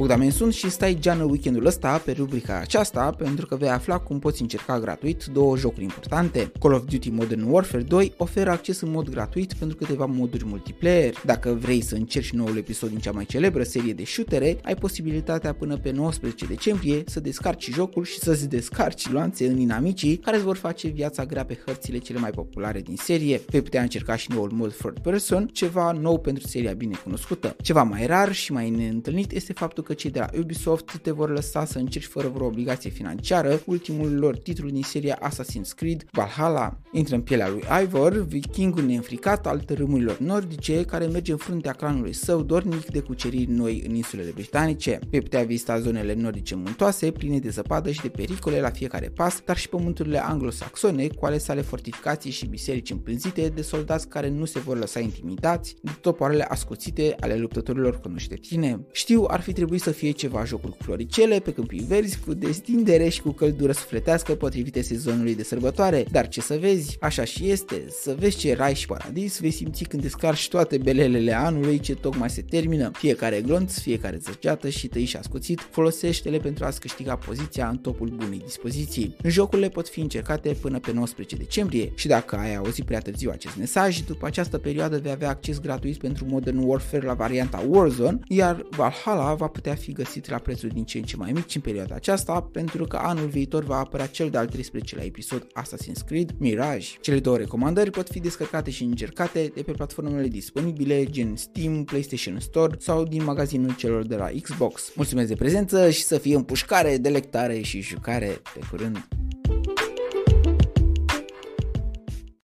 Bogdamen sunt și stai geană weekendul ăsta pe rubrica aceasta pentru că vei afla cum poți încerca gratuit două jocuri importante. Call of Duty Modern Warfare 2 oferă acces în mod gratuit pentru câteva moduri multiplayer. Dacă vrei să încerci noul episod din cea mai celebră serie de shootere, ai posibilitatea până pe 19 decembrie să descarci jocul și să-ți descarci luanțe în inamicii care îți vor face viața grea pe hărțile cele mai populare din serie. Vei putea încerca și noul mod third person, ceva nou pentru seria bine cunoscută. Ceva mai rar și mai neîntâlnit este faptul că cei de la Ubisoft te vor lăsa să încerci fără vreo obligație financiară ultimul lor titlu din seria Assassin's Creed Valhalla. Intră în pielea lui Ivor, vikingul neînfricat al tărâmurilor nordice care merge în fruntea clanului său dornic de cuceriri noi în insulele britanice. Vei putea vizita zonele nordice muntoase, pline de zăpadă și de pericole la fiecare pas, dar și pământurile anglosaxone cu ale sale fortificații și biserici împlânzite de soldați care nu se vor lăsa intimidați de topoarele ascuțite ale luptătorilor cunoștetine. Știu, ar fi trebuit să fie ceva jocuri cu floricele, pe câmpii verzi, cu destindere și cu căldură sufletească potrivite sezonului de sărbătoare, dar ce să vezi, așa și este, să vezi ce rai și paradis vei simți când descarci toate belelele anului ce tocmai se termină. Fiecare glonț, fiecare zăgeată și tăi și ascuțit, folosește-le pentru a-ți câștiga poziția în topul bunei dispoziții. Jocurile pot fi încercate până pe 19 decembrie și dacă ai auzit prea târziu acest mesaj, după această perioadă vei avea acces gratuit pentru Modern Warfare la varianta Warzone, iar Valhalla va putea fi găsit la prețuri din ce în ce mai mici în perioada aceasta, pentru că anul viitor va apărea cel de-al 13-lea episod Assassin's Creed Mirage. Cele două recomandări pot fi descărcate și încercate de pe platformele disponibile gen Steam, PlayStation Store sau din magazinul celor de la Xbox. Mulțumesc de prezență și să fie împușcare, delectare și jucare. Pe curând!